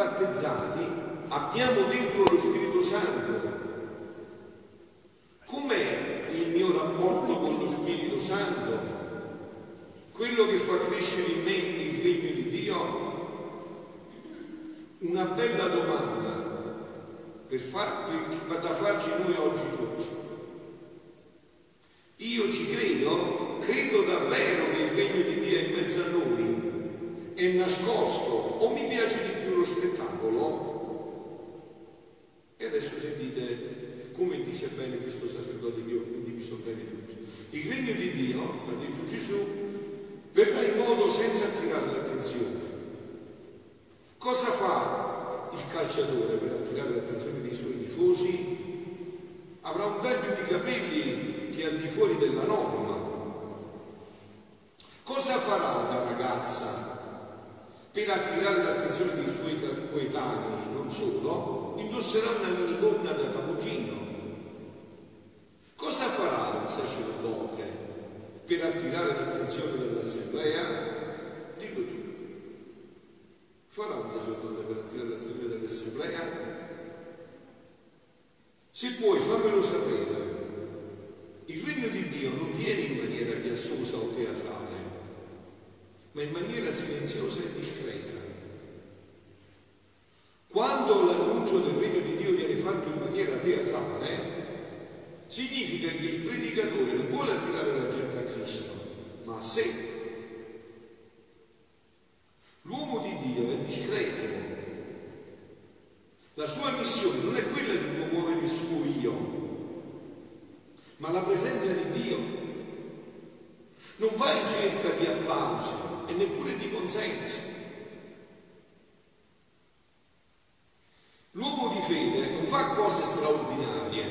battezzati abbiamo dentro lo Spirito Santo. Com'è il mio rapporto con lo Spirito Santo? Quello che fa crescere in me il regno di Dio? Una bella domanda per far, per, da farci noi oggi tutti. Io ci credo, credo davvero che il regno di Dio è in mezzo a noi, è nascosto, o mi piace di più lo spettacolo? E adesso sentite come dice bene questo sacerdote che ho condiviso bene tutti. Il regno di Dio, ha detto Gesù, verrà in modo senza attirare l'attenzione. Cosa fa il calciatore per attirare l'attenzione dei suoi tifosi? Avrà un taglio di capelli che è al di fuori della norma. Cosa farà una ragazza per attirare l'attenzione dei suoi coetanei? Non solo, indosserà una minigonna da cappuccino. Cosa farà un sacerdote per attirare l'attenzione dell'assemblea? Dillo tu. Farà un sacerdote per attirare l'attenzione dell'assemblea? Se puoi fammelo sapere. Il regno di Dio non viene in maniera chiassosa o teatrale, ma in maniera silenziosa e discreta. Quando l'annuncio del regno di Dio viene fatto in maniera teatrale, significa che il predicatore non vuole attirare la gente a Cristo, ma a sé. L'uomo di Dio è discreto. La sua missione non è quella di promuovere il suo io, ma la presenza di Dio. Non va in cerca di applausi e neppure di consensi. L'uomo di fede non fa cose straordinarie,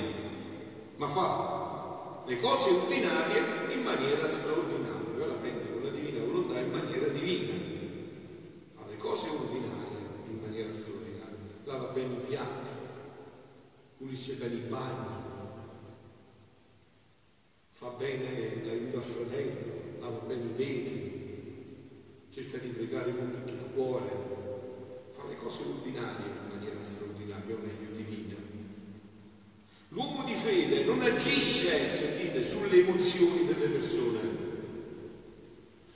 ma fa le cose ordinarie in maniera straordinaria, veramente con la divina volontà in maniera divina, fa le cose ordinarie in maniera straordinaria, lava bene i piatti, pulisce bene i bagni, fa bene l'aiuto al fratello, lava bene i vetri, cerca di pregare con tutto il cuore, fa le cose ordinarie in maniera straordinaria, o meglio fede non agisce, sentite, sulle emozioni delle persone,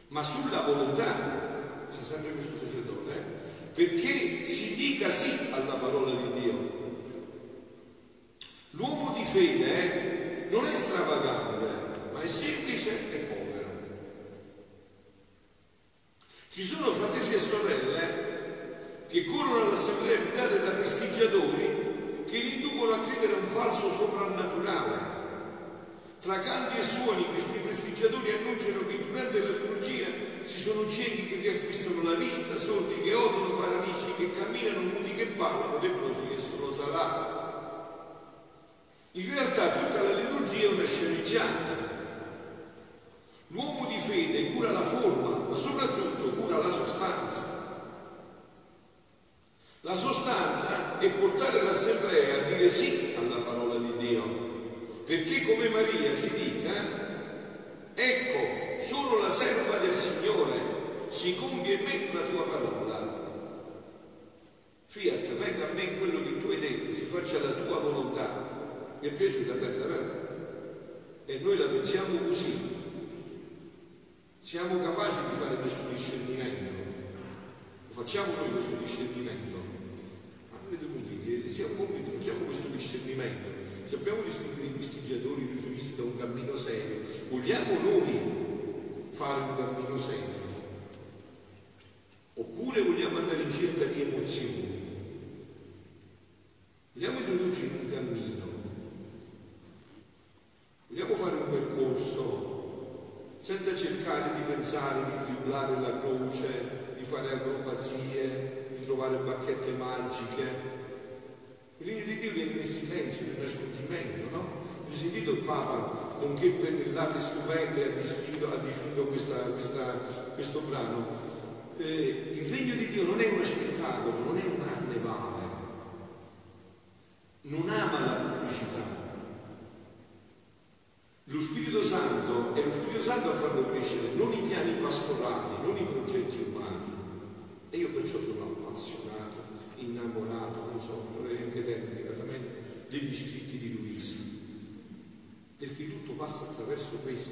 ma sulla volontà, c'è sempre questo sacerdote, eh? perché si dica sì alla parola di Dio. L'uomo di fede eh, non è stravagante, ma è semplice e povero. Ci sono fratelli e sorelle che corrono all'assemblea guidate da prestigiatori che li inducono a credere a un falso soprannaturale. Tra canti e suoni questi prestigiatori annunciano che durante la liturgia ci sono ciechi che riacquistano la vista, sordi che odono, paralitici che camminano, muti che parlano, leprosi che sono salati. In realtà tutta la liturgia è una sceneggiata L'uomo di fede cura la forma, ma soprattutto cura la sostanza. La sostanza è portare l'assemblea a dire sì alla parola di Dio, perché come Maria si dica, ecco, sono la serva del Signore, si compie in me la tua parola. Fiat, venga a me quello che tu hai detto, si faccia la tua volontà. Mi è piaciuta vero? E noi la pensiamo così, siamo capaci di fare questo discernimento? Lo facciamo noi questo discernimento? Ma avete convinti? Siamo convinti, facciamo questo discernimento. Sappiamo distinguere i prestigiatori riuscisti da un cammino serio. Vogliamo noi fare un cammino serio? Oppure vogliamo andare in cerca di emozioni? Vogliamo introdurci in un cammino? Vogliamo fare un percorso senza cercare di pensare di tribulare la croce, di fare acrobazie, di trovare bacchette magiche. Il regno di Dio viene nel silenzio, nel nascondimento, no? Ho sentito il Papa con che pennellate stupende ha definito, ha definito questa, questa, questo brano. Eh, il regno di Dio non è uno spettacolo, non è un carnevale, non ama la pubblicità, lo Spirito Santo è lo Spirito Santo a farlo crescere, non i piani pastorali, non i progetti umani. E io perciò sono appassionato in non so, termine veramente, degli scritti di Luisa. Perché tutto passa attraverso questo,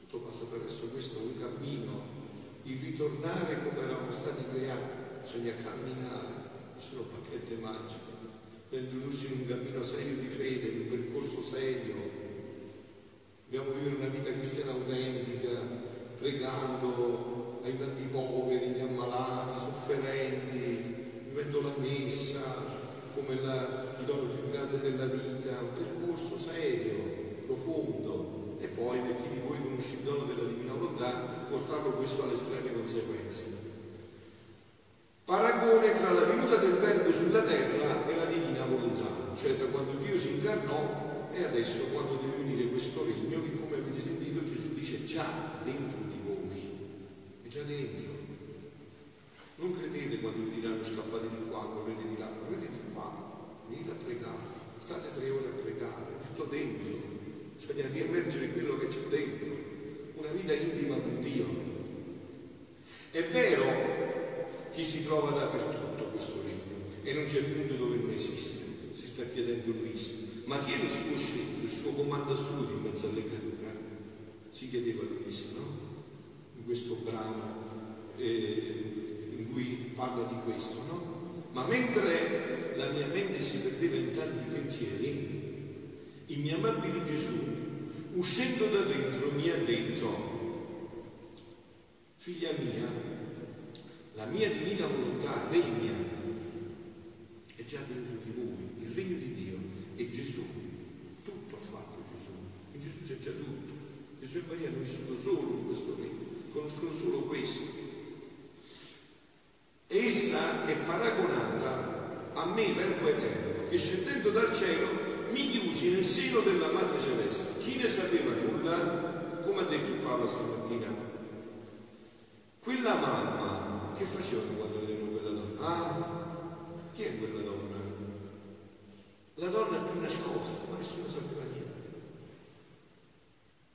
tutto passa attraverso questo un cammino, il ritornare come eravamo stati creati, bisogna camminare, sono bacchette magiche, introdursi in un cammino serio di fede, in un percorso serio. Dobbiamo vivere una vita cristiana autentica, pregando, aiutando i poveri, gli ammalati, sofferenti, vivendo la messa come la, il dono più grande della vita, un percorso serio, profondo e poi per chi di voi conosce il dono della divina volontà portarlo questo alle estreme conseguenze. Paragone tra la venuta del Verbo sulla terra e la divina volontà, cioè da quando Dio si incarnò e adesso quando deve venire questo regno che come avete sentito Gesù dice già dentro è già dentro. Non credete quando vi diranno scappate di qua, correte di là, correte di qua, venite a pregare, state tre ore a pregare, tutto dentro, bisogna riemergere quello che c'è dentro, una vita intima con Dio. È vero, chi si trova dappertutto questo regno e non c'è punto dove non esiste, si sta chiedendo Luisa, ma tiene il suo scelto, il suo comando assoluto in mezzo alle creature, si chiedeva Luisa, no? In questo brano. Eh, cui parla di questo, no? Ma mentre la mia mente si perdeva in tanti pensieri, il mio amabile Gesù, uscendo da dentro, mi ha detto, figlia mia, la mia divina volontà regna, è già dentro di voi, il regno di Dio è Gesù, tutto ha fatto Gesù, in Gesù c'è già tutto, Gesù e Maria hanno vissuto solo in questo regno, conoscono solo questo. Essa è paragonata a me, Verbo Eterno, che scendendo dal cielo mi chiusi nel seno della Madre Celeste. Chi ne sapeva nulla? Come ha detto Paolo stamattina. Quella mamma, che facevano quando vedevano quella donna? Ah, chi è quella donna? La donna è più nascosta, ma nessuno sapeva niente.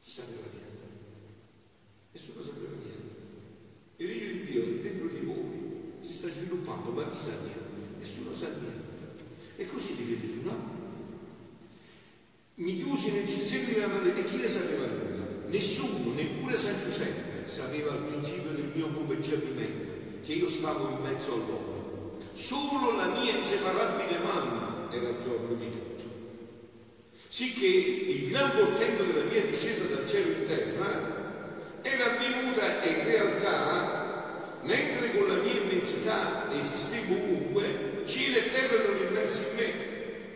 Chi sapeva niente? Nessuno sapeva niente. Il regno di Dio è dentro di voi si sta sviluppando, ma chi sa niente? Nessuno sa niente. E Gesù, no? Mi chiusi nel seno di mia madre e chi ne sapeva nulla? Nessuno, neppure San Giuseppe, sapeva al principio del mio concepimento che io stavo in mezzo all'uomo. Solo la mia inseparabile mamma era il giorno di tutto. Sicché il gran portento della mia discesa dal cielo in terra era avvenuta in realtà mentre con la mia immensità esistevo ovunque, cielo e terra erano immersi in me,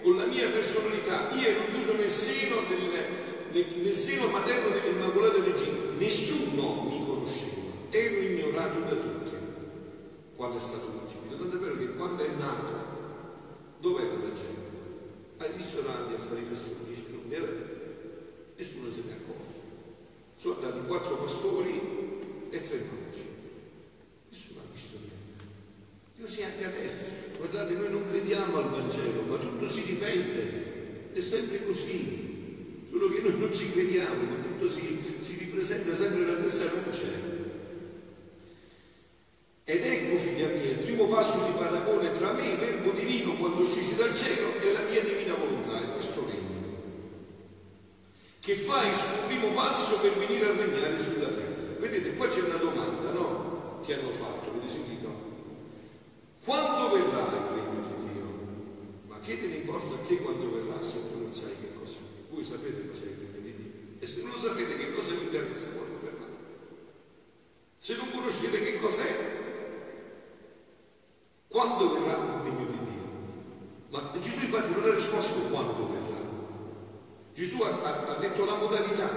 con la mia personalità, io ero chiuso nel seno, del, nel, seno materno dell'Immacolata Regina, nessuno mi conosceva, ero ignorato da tutti quando è stato concepito. Tanto è vero che quando è nato, dov'era la gente? Ai ristoranti a fare i festeggiamenti, non aveva, nessuno se ne accorge. Sono andati quattro pastori e tre prodici. Nessuno ha visto niente. Così anche adesso. Guardate, noi non crediamo al Vangelo, ma tutto si ripete. È sempre così. Solo che noi non ci crediamo, ma tutto si, si ripresenta sempre la stessa luce. Ed ecco, figlia mia, il primo passo di paragone tra me, il verbo divino, quando uscisi dal cielo, e la mia divina volontà, è questo regno, che fa il suo primo passo per venire a regnare sulla terra. Vedete, qua c'è una domanda, no? che hanno fatto, avete sentito? Quando verrà il regno di Dio? Ma che te ne importa a te quando verrà se tu non sai che cosa? Voi sapete cos'è il regno di Dio? E se non lo sapete che cosa vi interessa quando verrà? Se non conoscete che cos'è? Quando verrà il regno di Dio? Ma Gesù infatti non ha risposto quando verrà. Gesù ha, ha, ha detto la modalità.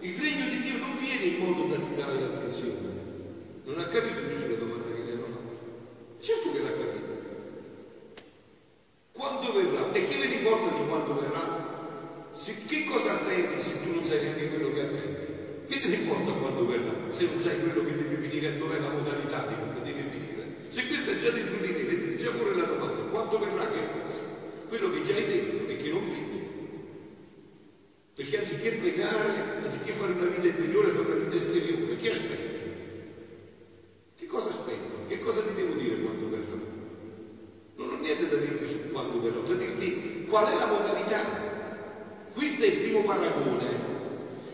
Il regno di Dio non viene in modo da attirare l'attenzione, non ha capito Gesù la domanda che gli hanno fatto? Certo che l'ha capito. Quando verrà? E chi vi ricorda di quando verrà? Se, che cosa attendi se tu non sai neanche quello che attendi? Che ti ricorda quando verrà? Se non sai quello che deve venire e dov'è la modalità di come deve venire. Se questo è già dentro di te, vedi già pure la domanda, quando verrà che cosa? Quello che già hai dentro e che non vedi. Perché anziché pregare, anziché fare una vita interiore, fare una vita esteriore, che aspetti? cosa aspetti? Che cosa ti devo dire quando verrà? Non ho niente da dirti su quando però, da dirti qual è la modalità. Questo è il primo paragone.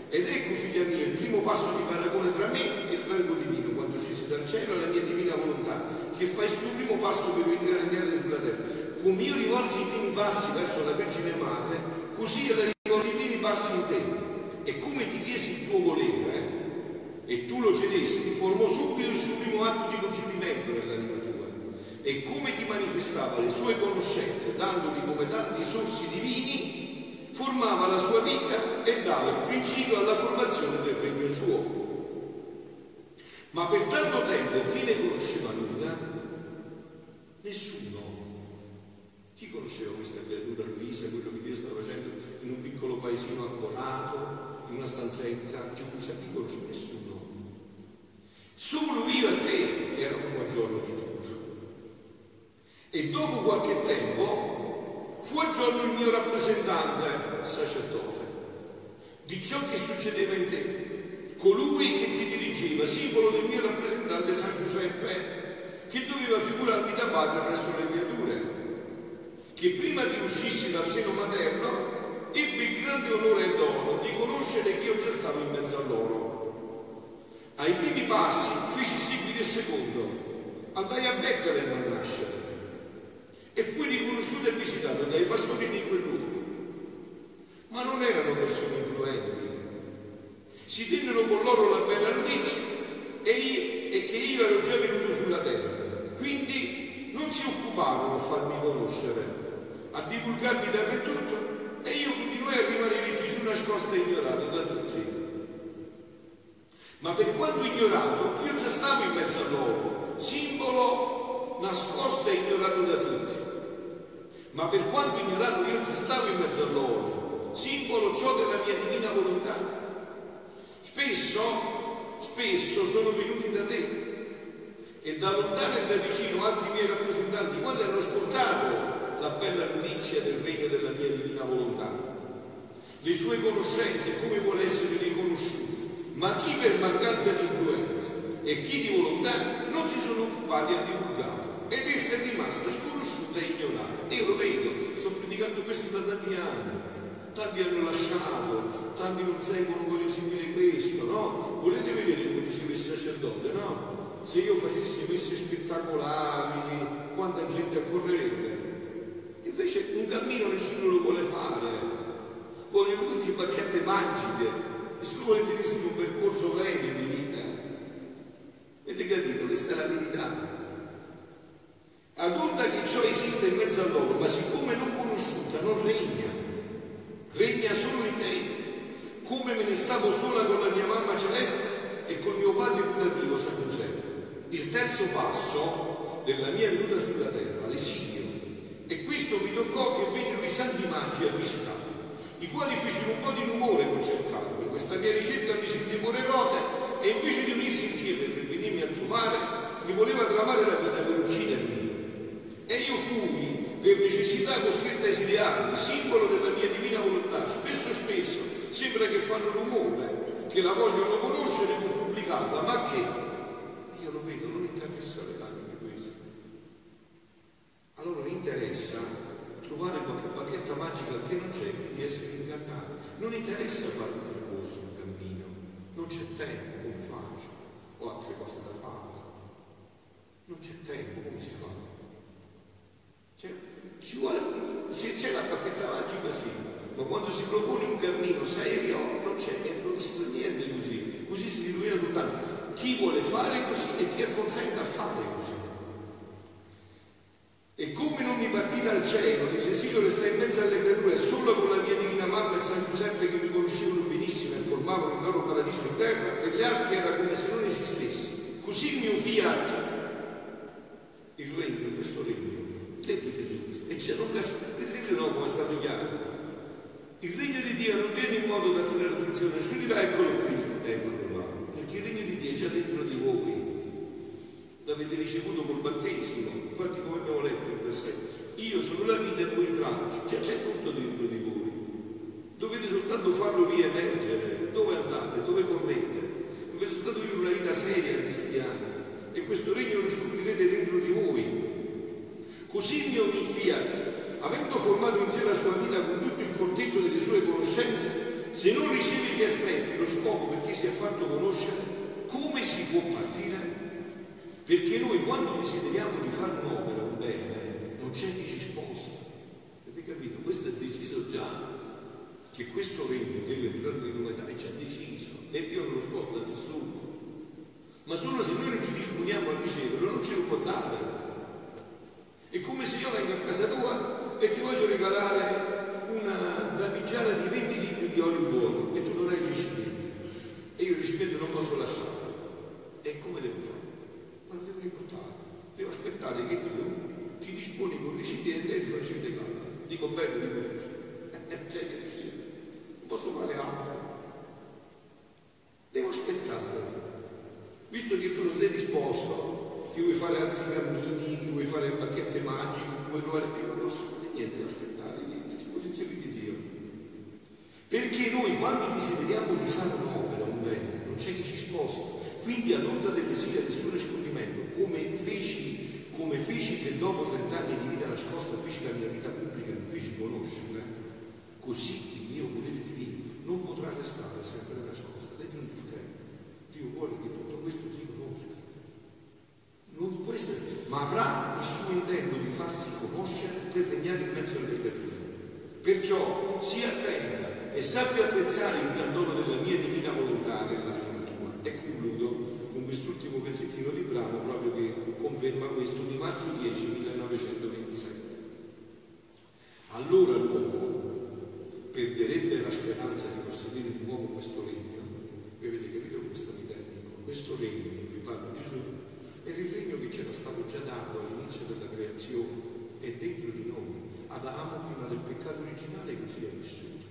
Ed ecco, figlia mia, il primo passo di paragone tra me e il verbo divino, quando scesi dal cielo la mia divina volontà, che fa il suo primo passo per venire a regnare sulla terra. Come io rivolsi i primi passi verso la Vergine Madre, così io la rivolsi i primi passi in te. E come ti chiesi il tuo volere, eh, e tu lo cedesti, formò subito il suo primo atto di concepimento nell'anima. E come ti manifestava le sue conoscenze, dandoti come tanti sorsi divini, formava la sua vita e dava il principio alla formazione del regno suo. Ma per tanto tempo chi ne conosceva nulla? Nessuno. Chi conosceva questa creatura Luisa, quello che Dio stava facendo in un piccolo paesino accorato, in una stanzetta? Cioè, chi conosce nessuno? Solo io e te eravamo a giorno di. E dopo qualche tempo fu al il mio rappresentante, sacerdote, di ciò che succedeva in te, colui che ti dirigeva, simbolo del mio rappresentante San Giuseppe, che doveva figurarmi da padre presso le creature, che prima che uscissi dal seno materno ebbe il grande onore e dono di conoscere che io già stavo in mezzo a loro. Ai primi passi feci seguire il secondo, andai a Betlem a nascere e fui riconosciuto e visitato dai pastori di quel luogo. Ma non erano persone influenti. Si tennero con loro la bella notizia e, io, e che io ero già venuto sulla terra. Quindi non si occuparono a farmi conoscere, a divulgarmi dappertutto e io continuai a rimanere Gesù nascosto e ignorato da tutti. Ma per quanto ignorato, io già stavo in mezzo a loro, simbolo nascosto e ignorato da tutti ma per quanto ignorato io ci stavo in mezzo a loro, simbolo ciò della mia divina volontà. Spesso, spesso sono venuti da te e da lontano e da vicino altri miei rappresentanti, quando hanno ascoltato la bella notizia del regno della mia divina volontà, le sue conoscenze, come vuole essere riconosciuto, ma chi per mancanza di influenza e chi di volontà non si sono occupati a divulgato ed essa è rimasta sconosciuta e ignorata. Io lo vedo, sto predicando questo da tanti anni, tanti hanno lasciato, tanti non seguono, voglio seguire questo, no? Volete vedere come diceva il sacerdote, no? Se io facessi messe spettacolari, quanta gente accorrerebbe. Invece un cammino nessuno lo vuole fare. Vogliono tutti bacchette magiche, nessuno vuole finirsi un percorso lento di vita. Avete capito? Questa è la verità. Ad onda che ciò esiste in mezzo a loro, ma siccome non conosciuta, non regna, regna solo in te, come me ne stavo sola con la mia mamma celeste e col mio padre putativo San Giuseppe. Il terzo passo della mia venuta sulla terra, l'esilio, e questo mi toccò che vennero i santi magi a visitarmi, i quali fecero un po' di rumore per cercarmi. Questa mia ricerca mi sentì Erode e invece di unirsi insieme per venirmi a trovare, mi voleva tramare la vita per uccidermi e io fui per necessità costretta a esiliarmi, simbolo della mia divina volontà. Spesso spesso sembra che fanno rumore, che la vogliono conoscere per pubblicarla, ma che? Io lo vedo, non interessa le anime questo. A loro interessa trovare qualche bacchetta magica che non c'è, di essere ingannati. Non interessa fare un percorso, un cammino, non c'è tempo, come faccio? Ho altre cose da fare. Non c'è tempo, come si fa? Cioè, ci vuole, se c'è la bacchetta magica sì, ma quando si propone un cammino serio non non si fa niente così, così si rovina soltanto chi vuole fare così e chi acconsente a fare così. E come non mi partì dal cielo, nell'esilio restai in mezzo alle creature solo con la mia divina mamma e San Giuseppe che mi conoscevano benissimo e formavano il loro paradiso in terra, per gli altri era come se non esistessi. Così il mio fiat, il regno, questo regno, detto Gesù. E c'è non vedete no come è stato chiaro. Il regno di Dio non viene in modo da tenere attenzione, nessuno dirà eccolo qui, eccolo là, perché il regno di Dio è già dentro di voi. L'avete ricevuto col battesimo, infatti come abbiamo letto in versetto, io sono la vita e voi tracci, cioè c'è tutto dentro di voi. Dovete soltanto farlo riemergere, dove andate, dove correte, dovete soltanto vivere una vita seria cristiana e questo regno lo scoprirete dentro di Così mio fiat, avendo formato in sé la sua vita con tutto il corteggio delle sue conoscenze, se non riceve gli effetti, lo scopo perché si è fatto conoscere, come si può partire? Perché noi quando desideriamo di fare un'opera, un bene, non c'è chi ci sposta. Avete capito? Questo è deciso già che questo regno deve entrare nell'umanità è già deciso e Dio non lo sposta nessuno. Ma solo se noi non ci disponiamo a riceverlo non ce lo può dare. È come se io vengo a casa tua e ti voglio regalare una damigiana di 20 litri di olio buono e tu non hai il recipiente. E io il recipiente non posso lasciarlo. E come devo fare? Ma lo devo riportare. Devo aspettare che tu ti disponi con il recipiente e ti faccio il regalo. Dico bello, dico giusto. Cioè, non posso fare altro. Devo aspettare. Visto che tu non sei disposto, che vuoi fare altri cammini, che fare bacchette magiche, che vuoi provare, io non fare niente, devo aspettare le disposizioni di Dio. Perché noi quando desideriamo di fare un'opera, un bene, non c'è chi ci sposta. Quindi all'onda dell'esilio del suo riscoglimento, come feci, come feci che dopo 30 anni di vita nascosta feci la mia vita pubblica, mi feci conoscere, così il mio volere divino non potrà restare sempre nascosta. Ed è giunto il tempo. Dio vuole che tutto questo si conosca. Non può essere, ma avrà il suo intento di farsi conoscere per regnare in mezzo alle creature. Perciò sia attenta e sappia apprezzare il gran dono della mia divina volontà nella tua. E concludo con quest'ultimo pezzettino di brano proprio che conferma questo di marzo 10 1927. Allora l'uomo perderebbe la speranza di possedere di nuovo questo regno. Voi avete capito questo mi tecnico? Questo regno di cui parla Gesù è il regno che c'era stato già dato all'inizio della creazione, è dentro di. Adamo prima del peccato originale così è vissuto.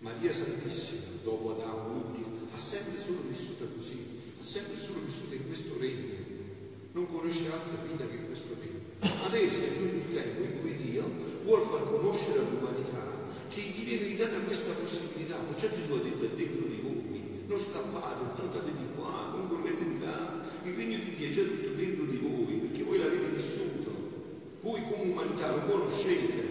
Maria Santissima, dopo Adamo, l'unico, ha sempre solo vissuta così, ha sempre solo vissuto in questo regno. Non conosce altra vita che questo regno. Adesso è giunto il tempo in cui Dio vuole far conoscere all'umanità che gli viene data questa possibilità, perciò Gesù ha detto è dentro di voi, non scappate, andate di qua, non correte di là, il regno di Dio è già tutto dentro di voi, perché voi l'avete vissuto, voi come umanità lo conoscete,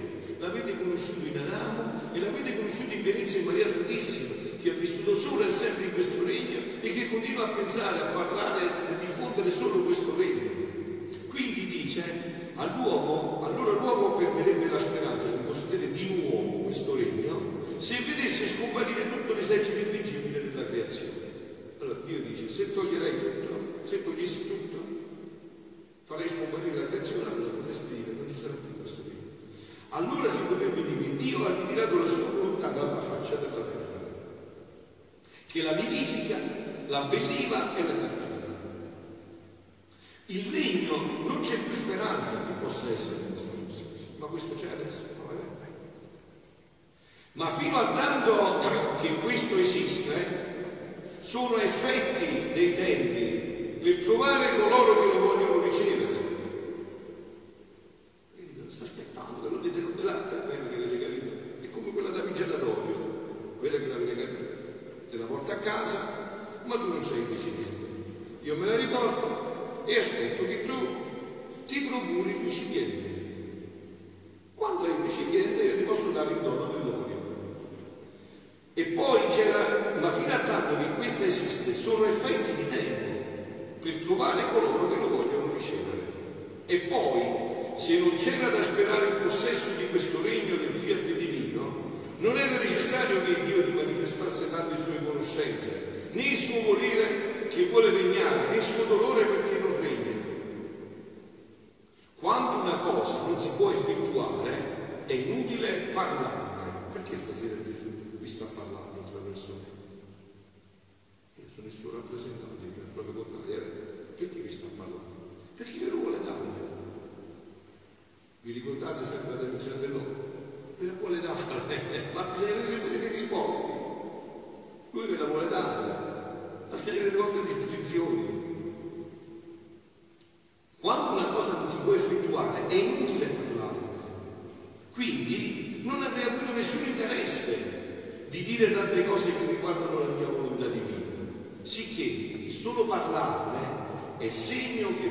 l'avete conosciuto in Adamo e l'avete conosciuto in Venezia in Maria Santissima, che ha vissuto solo e sempre in questo regno e che continua a pensare, a parlare e a diffondere solo questo regno. Quindi dice all'uomo, allora l'uomo perderebbe la speranza di possedere di nuovo questo regno se vedesse scomparire tutto l'esercito invincibile della creazione. Allora Dio dice, se toglierei tutto, se togliessi tutto, farei scomparire la creazione, allora potresti dire, non ci sarà più questo regno. Allora si potrebbe dire, Dio ha ritirato la sua volontà dalla faccia della terra, che la vivifica, la belliva e la cattiva. Il regno non c'è più speranza che possa essere processo, ma questo c'è adesso. Ma fino a tanto che questo esiste, sono effetti dei tempi per trovare coloro che lo vogliono ricevere. Sta aspettando, ve lo dite come là, quella che avete capito. È come quella damigella d'olio, quella che l'avete capito. Te la porta a casa, ma tu non sei il recipiente. Io me la riporto e aspetto che tu ti procuri il recipiente. Quando hai il recipiente io ti posso dare il dono dell'olio. E poi c'era, ma fino a tanto che questo esiste, sono effetti di tempo per trovare coloro che lo vogliono ricevere. E poi, se non c'era da sperare il possesso di questo regno del fiat divino, non era necessario che Dio ti manifestasse tante sue conoscenze, né il suo volere che vuole regnare, né il suo dolore perché non regna. Quando una cosa non si può effettuare, è inutile parlarne. Perché stasera Gesù vi sta parlando attraverso me? Io sono il suo rappresentante, il proprio contrario. Perché vi sta parlando? Perché ve lo vuole dare. Vi ricordate sempre la vicenda dell'uomo? Ve la vuole dare, ma bisogna che siete risposti. Lui ve la vuole dare, avete le vostre disposizioni. Quando una cosa non si può effettuare è inutile parlarne. Quindi non avrei avuto nessun interesse di dire tante cose che riguardano la mia volontà divina. Sicché il solo è segno che